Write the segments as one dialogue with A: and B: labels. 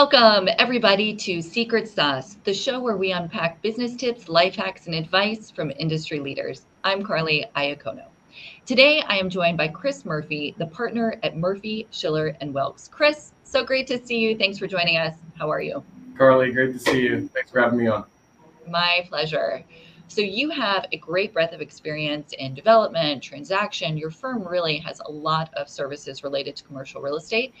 A: Welcome, everybody, to Secret Sauce, the show where we unpack business tips, life hacks, and advice from industry leaders. I'm Karly Iacono. Today, I am joined by Chris Murphy, the partner at Murphy, Schiller, and Wilkes. Chris, so great to see you. Thanks for joining us. How are you?
B: Karly, great to see you. Thanks for having me on.
A: My pleasure. So, you have a great breadth of experience in development, transaction. Your firm really has a lot of services related to commercial real estate.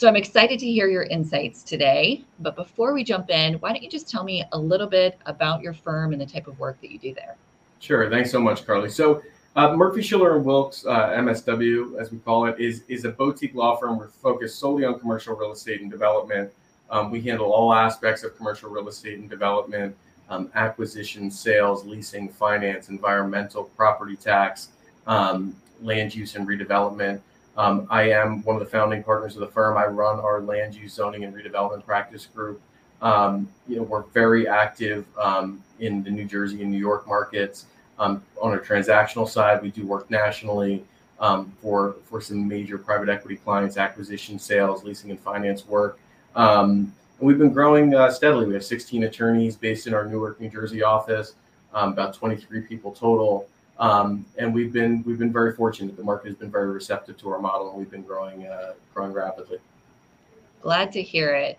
A: So I'm excited to hear your insights today. But before we jump in, why don't you just tell me a little bit about your firm and the type of work that you do there?
B: Sure. Thanks so much, Karly. So uh, Murphy Schiller and Wilkes, uh, MSW, as we call it, is is a boutique law firm. We're focused solely on commercial real estate and development. Um, we handle all aspects of commercial real estate and development, um, acquisition, sales, leasing, finance, environmental, property tax, um, land use and redevelopment. Um, I am one of the founding partners of the firm. I run our land use zoning and redevelopment practice group. Um, you know, we're very active um, in the New Jersey and New York markets. Um, on a transactional side, we do work nationally um, for for some major private equity clients, acquisition, sales, leasing, and finance work. Um, and we've been growing uh, steadily. We have 16 attorneys based in our Newark, New Jersey office, about 23 people total. Um, and we've been we've been very fortunate. The market has been very receptive to our model, and we've been growing uh, growing rapidly.
A: Glad to hear it.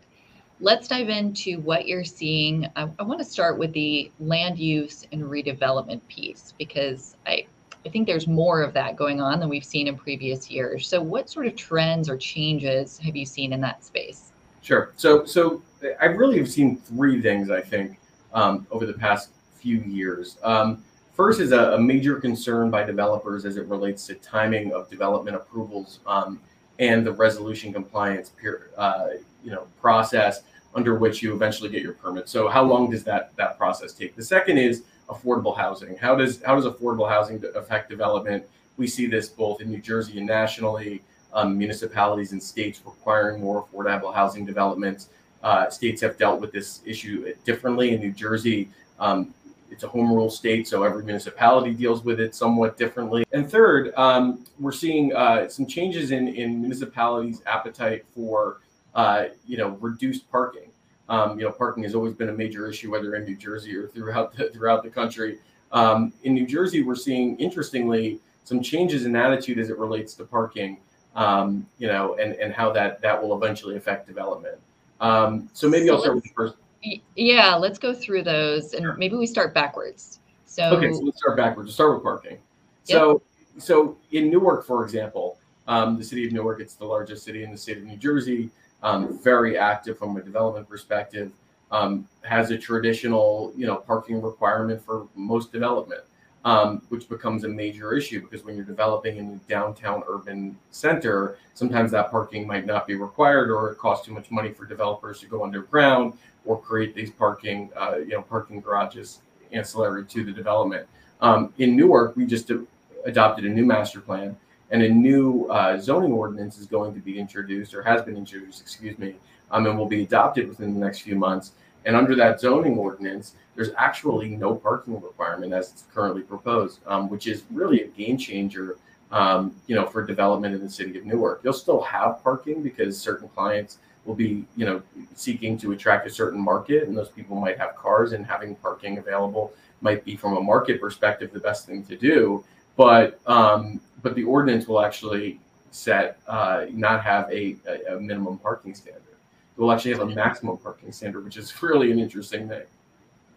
A: Let's dive into what you're seeing. I, I want to start with the land use and redevelopment piece because I I think there's more of that going on than we've seen in previous years. So, what sort of trends or changes have you seen in that space?
B: Sure. So, so I really have seen three things I think um, over the past few years. Um, First is a, a, major concern by developers as it relates to timing of development approvals um, and the resolution compliance peer, uh, you know, process under which you eventually get your permit. So how long does that that process take? The second is affordable housing. How does how does affordable housing affect development? We see this both in New Jersey and nationally. Um, municipalities and states requiring more affordable housing developments. Uh, states have dealt with this issue differently. In New Jersey, um, it's a home rule state, so every municipality deals with it somewhat differently. And third, um, we're seeing uh, some changes in, in municipalities' appetite for uh, you know reduced parking. Um, you know, parking has always been a major issue, whether in New Jersey or throughout the, throughout the country. Um, in New Jersey, we're seeing interestingly some changes in attitude as it relates to parking. Um, you know, and and how that that will eventually affect development. Um, so maybe I'll start with the first.
A: Yeah, let's go through those and maybe we start backwards. So
B: okay, so let's start backwards. Let's start with parking. So yep. so in Newark, for example, um, the city of Newark, it's the largest city in the state of New Jersey. Um, very active from a development perspective. Um, has a traditional, you know, parking requirement for most development um, which becomes a major issue because when you're developing in a downtown urban center, sometimes that parking might not be required or it costs too much money for developers to go underground or create these parking, uh, you know, parking garages ancillary to the development. Um, in Newark, we just adopted a new master plan and a new uh, zoning ordinance is going to be introduced or has been introduced, excuse me, um, and will be adopted within the next few months. And under that zoning ordinance, there's actually no parking requirement as it's currently proposed, um, which is really a game changer, um, you know, for development in the city of Newark. You'll still have parking because certain clients will be, you know, seeking to attract a certain market, and those people might have cars, and having parking available might be, from a market perspective, the best thing to do. But um, but the ordinance will actually set uh, not have a, a, minimum parking standard. It will actually have a maximum parking standard, which is really an interesting thing.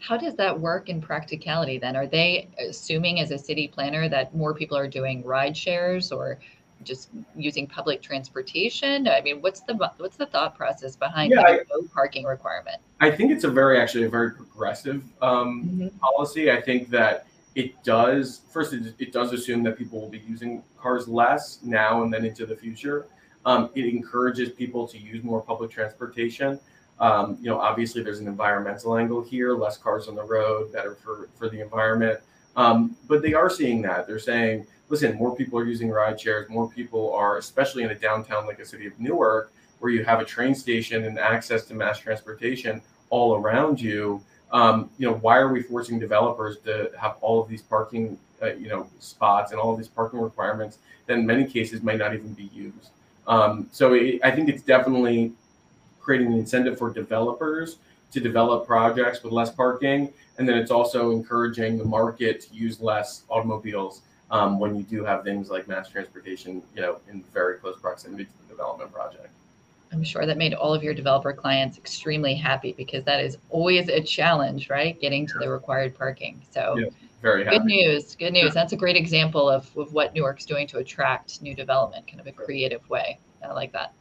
A: How does that work in practicality then? Are they assuming as a city planner that more people are doing ride shares or just using public transportation? I mean, what's the what's the thought process behind yeah, I, no parking requirement?
B: I think it's a very actually a very progressive um, mm-hmm. policy. I think that it does first it, it, does assume that people will be using cars less now and then into the future. Um, it encourages people to use more public transportation. Um, you know, obviously there's an environmental angle here, less cars on the road, better for, for the environment. Um, but they are seeing that. They're saying, listen, more people are using ride shares, more people are, especially in a downtown like a city of Newark, where you have a train station and access to mass transportation all around you. Um, you know, why are we forcing developers to have all of these parking, uh, you know, spots and all of these parking requirements that in many cases might not even be used? Um, so it, I think it's definitely creating an incentive for developers to develop projects with less parking, and then it's also encouraging the market to use less automobiles um, when you do have things like mass transportation, you know, in very close proximity to the development project.
A: I'm sure that made all of your developer clients extremely happy because that is always a challenge, right? Getting to the required parking. So
B: yeah, very happy.
A: good news. Good news. That's a great example of, of what Newark's doing to attract new development, kind of a creative way. I like that.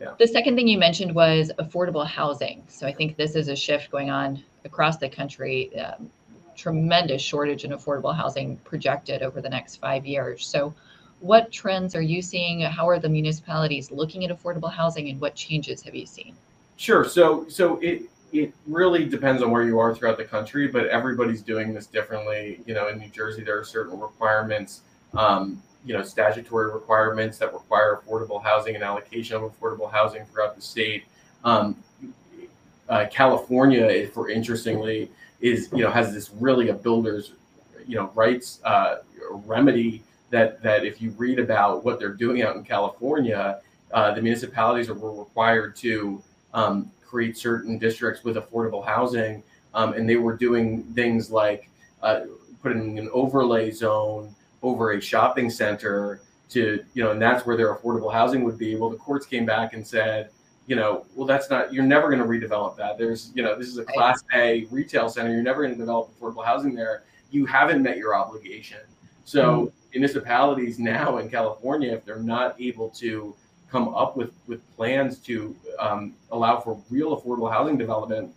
B: Yeah.
A: The second thing you mentioned was affordable housing. So I think this is a shift going on across the country. Um, tremendous shortage in affordable housing projected over the next five years. So what trends are you seeing? How are the municipalities looking at affordable housing and what changes have you seen?
B: Sure. So so it it really depends on where you are throughout the country, but everybody's doing this differently. You know, in New Jersey, there are certain requirements, um, you know, statutory requirements that require affordable housing and allocation of affordable housing throughout the state. Um, uh, California, for interestingly, is you know has this really a builder's, you know, rights uh, remedy that that if you read about what they're doing out in California, uh, the municipalities are required to um, create certain districts with affordable housing, um, and they were doing things like uh, putting an overlay zone over a shopping center to you know, and that's where their affordable housing would be. Well, the courts came back and said. You know, well, that's not. You're never going to redevelop that. There's, you know, this is a Class A retail center. You're never going to develop affordable housing there. You haven't met your obligation. So mm-hmm municipalities now in California, if they're not able to come up with, with plans to um, allow for real affordable housing development,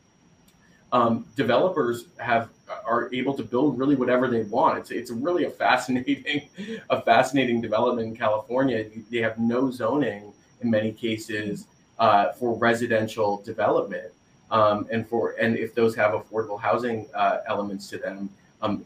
B: um, developers have are able to build really whatever they want. It's it's really a fascinating a fascinating development in California. They have no zoning in many cases uh, for residential development, um, and for and if those have affordable housing uh, elements to them, um,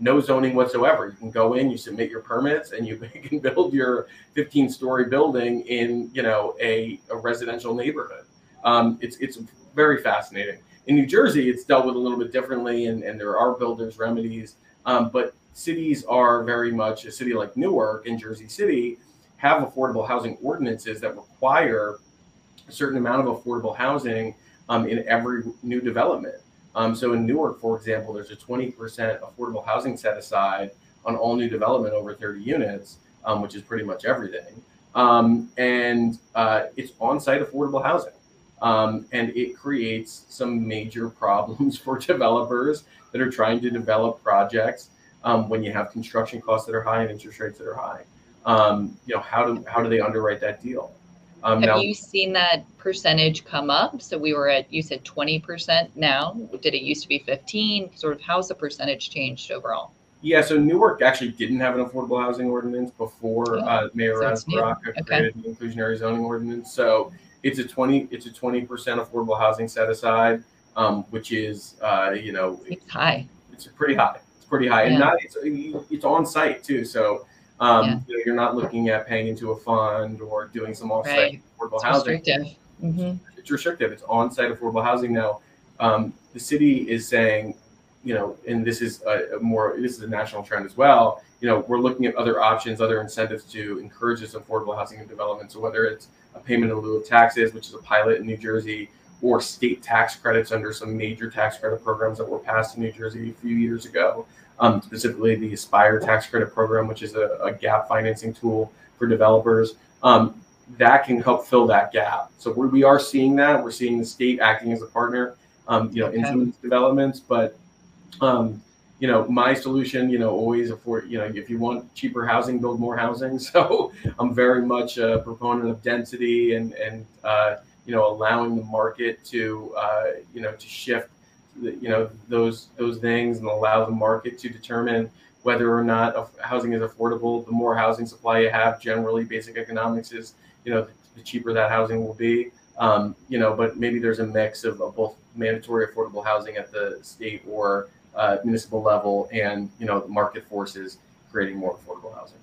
B: no zoning whatsoever. You can go in, you submit your permits, and you can build your 15 story building in you know a, a residential neighborhood. Um, it's it's very fascinating. In New Jersey, it's dealt with a little bit differently, and, and there are builders remedies. Um, but cities are very much a city like Newark and Jersey City have affordable housing ordinances that require a certain amount of affordable housing um, in every new development. Um, so in Newark, for example, there's a 20% affordable housing set aside on all new development over 30 units, um, which is pretty much everything. Um, and uh, it's on site affordable housing. Um, and it creates some major problems for developers that are trying to develop projects um, when you have construction costs that are high and interest rates that are high. Um, you know, how do, how do they underwrite that deal?
A: Um, Have now, you seen that percentage come up? So we were at, you said 20% now. Did it used to be 15? Sort of how's the percentage changed overall?
B: Yeah, so Newark actually didn't have an affordable housing ordinance before oh, uh, Mayor so Baraka okay. created the inclusionary zoning ordinance. So it's a 20 it's a 20% affordable housing set aside, um, which is uh, you know
A: it's high.
B: It's pretty high. It's pretty high, yeah. and not it's it's on site too. So um, yeah. you know, you're not looking at paying into a fund or doing some offsite right. affordable it's housing.
A: Restrictive. Mm-hmm.
B: It's restrictive. It's on-site affordable housing now. Um, the city is saying, you know, and this is a, a, more this is a national trend as well. You know, we're looking at other options, other incentives to encourage this affordable housing and development. So whether it's a payment in lieu of taxes, which is a pilot in New Jersey, or state tax credits under some major tax credit programs that were passed in New Jersey a few years ago um, specifically the Aspire tax credit program, which is a, a gap financing tool for developers. Um, that can help fill that gap. So we, we are seeing that. We're seeing the state acting as a partner, um, you know, in some of these developments. But um, you know, my solution, you know, always afford, you know, if you want cheaper housing, build more housing. So I'm very much a proponent of density and and uh, you know allowing the market to uh, you know to shift you know those those things and allow the market to determine whether or not housing is affordable. The more housing supply you have, generally, basic economics is you know the cheaper that housing will be. Um, you know, but maybe there's a mix of, of, both mandatory affordable housing at the state or uh, municipal level, and you know, the market forces creating more affordable housing.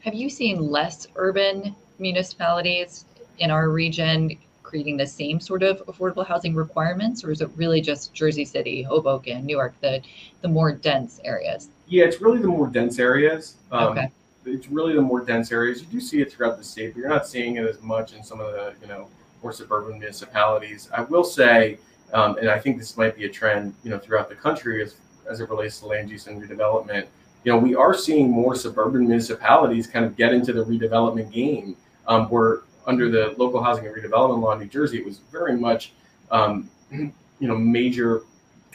A: Have you seen less urban municipalities in our region creating the same sort of affordable housing requirements, or is it really just Jersey City, Hoboken, Newark, the the more dense areas?
B: Yeah, it's really the more dense areas. Um, okay. It's really the more dense areas. You do see it throughout the state, but you're not seeing it as much in some of the you know more suburban municipalities. I will say, um, and I think this might be a trend, you know, throughout the country as as it relates to land use and redevelopment. You know, we are seeing more suburban municipalities kind of get into the redevelopment game. Um, where under the local housing and redevelopment law in New Jersey, it was very much, um, you know, major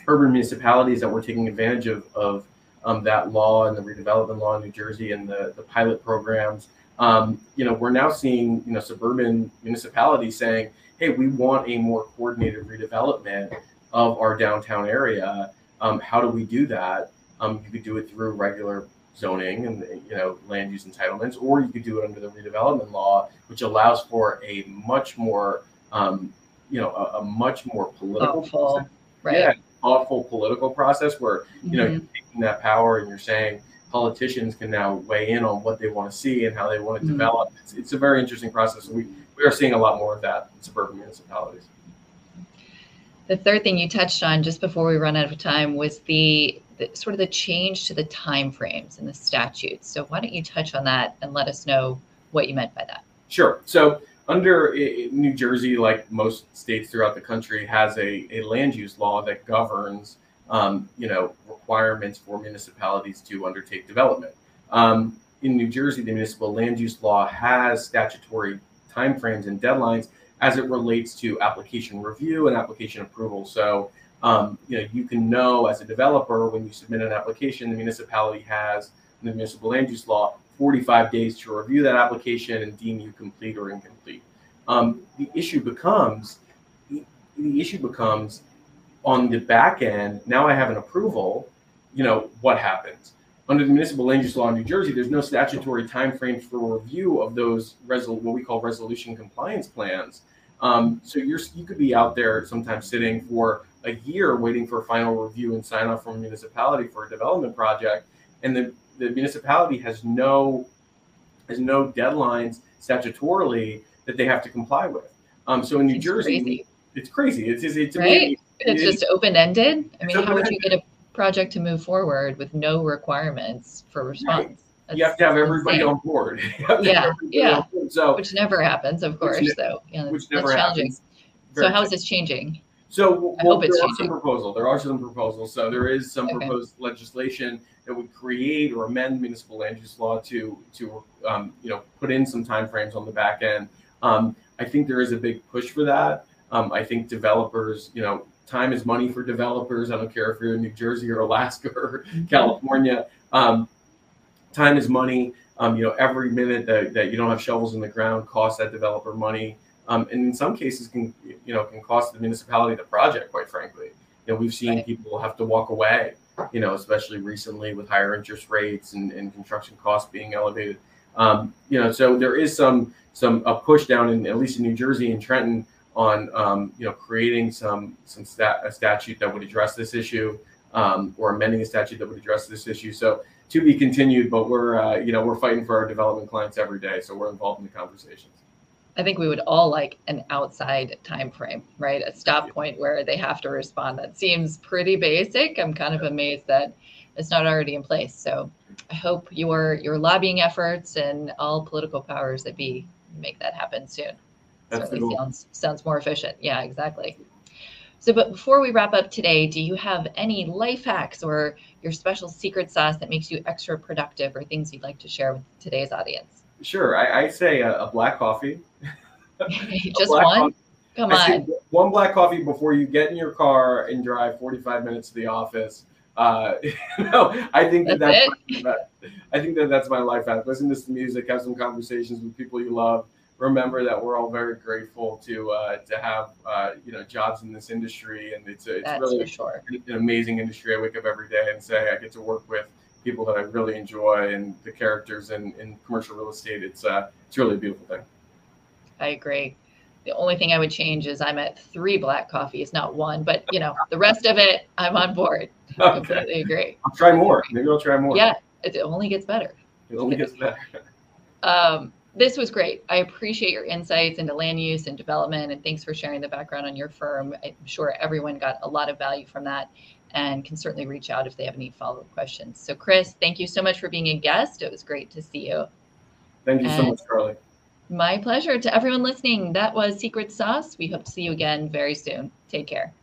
B: urban municipalities that were taking advantage of, of um, that law and the redevelopment law in New Jersey and the, the pilot programs. Um, you know, we're now seeing, you know, suburban municipalities saying, hey, we want a more coordinated redevelopment of our downtown area. Um, how do we do that? Um, you could do it through regular zoning and you know land use entitlements, or you could do it under the redevelopment law, which allows for a much more um, you know a, a, much more political,
A: thoughtful, right?
B: Yeah, thoughtful political process where you know mm-hmm. you're taking that power and you're saying politicians can now weigh in on what they want to see and how they want to mm-hmm. develop. It's, it's a very interesting process. We we are seeing a lot more of that in suburban municipalities.
A: The third thing you touched on just before we run out of time was the, the, sort of the change to the timeframes in the statutes. So why don't you touch on that and let us know what you meant by that?
B: Sure. So under New Jersey, like most states throughout the country, has a, a land use law that governs, um, you know, requirements for municipalities to undertake development. Um, in New Jersey, the municipal land use law has statutory timeframes and deadlines as it relates to application review and application approval. So, um, you know, you can know as a developer when you submit an application, the municipality has in the municipal land use law 45 days to review that application and deem you complete or incomplete. Um, the issue becomes the, issue becomes on the back end. Now I have an approval. You know what happens? under the municipal land use law in New Jersey, there's no statutory time frame for review of those resol- what we call resolution compliance plans. Um, so you're you could be out there sometimes sitting for a year waiting for a final review and sign off from a municipality for a development project, and the, the municipality has no has no deadlines statutorily that they have to comply with. Um, so in New it's Jersey, crazy. it's crazy. It's it's, it's
A: right. it's just open ended. I mean, how would you get a project to move forward with no requirements for response.
B: Right. You have to have everybody insane. on board.
A: yeah, yeah. So which never happens, of course. Which, so yeah, which never that's challenging. So how is this changing?
B: So well, there are some proposals. There are some proposals. So there is some okay. proposed legislation that would create or amend municipal land use law to to um, you know put in some timeframes on the back end. Um, I think there is a big push for that. Um, I think developers, you know, time is money for developers. I don't care if you're in New Jersey or Alaska or mm-hmm. California. Um, time is money. Um, you know, every minute that, that you don't have shovels in the ground costs that developer money. Um, and in some cases can, you know, can cost the municipality the project, quite frankly. You know, we've seen right. people have to walk away, you know, especially recently with higher interest rates and, and construction costs being elevated. Um, you know, so there is some, some, a push down in, at least in New Jersey and Trenton, on um, you know creating some some stat, a statute that would address this issue um, or amending a statute that would address this issue. So to be continued, but we're uh, you know we're fighting for our development clients every day, so we're involved in the conversations.
A: I think we would all like an outside time frame, right? A stop point where they have to respond. That seems pretty basic. I'm kind of amazed that it's not already in place. So I hope your your lobbying efforts and all political powers that be make that happen soon. That's certainly sounds sounds more efficient. Yeah, exactly. So, but before we wrap up today, do you have any life hacks or your special secret sauce that makes you extra productive or things you'd like to share with today's audience?
B: Sure. I, I say a, a, black coffee.
A: Just black one? Coffee. Come I on.
B: One black coffee before you get in your car and drive 45 minutes to the office. Uh, no, I think that that's, that's my, I think that that's my life hack. Listen to some music, have some conversations with people you love, remember that we're all very grateful to uh, to have uh, you know jobs in this industry, and it's a, it's That's really
A: sure.
B: an amazing industry. I wake up every day and say I get to work with people that I really enjoy, and the characters in, in commercial real estate. It's uh, it's really a beautiful thing.
A: I agree. The only thing I would change is I'm at three black coffees, not one. But you know, the rest of it, I'm on board. Okay. Completely agree.
B: I'll try more. Maybe I'll try more.
A: Yeah, it only gets better.
B: It only gets better.
A: um, this was great. I appreciate your insights into land use and development, and thanks for sharing the background on your firm. I'm sure everyone got a lot of value from that and can certainly reach out if they have any follow up questions. So, Chris, thank you so much for being a guest. It was great to see you.
B: Thank you and so much, Karly.
A: My pleasure to everyone listening. That was Secret Sauce. We hope to see you again very soon. Take care.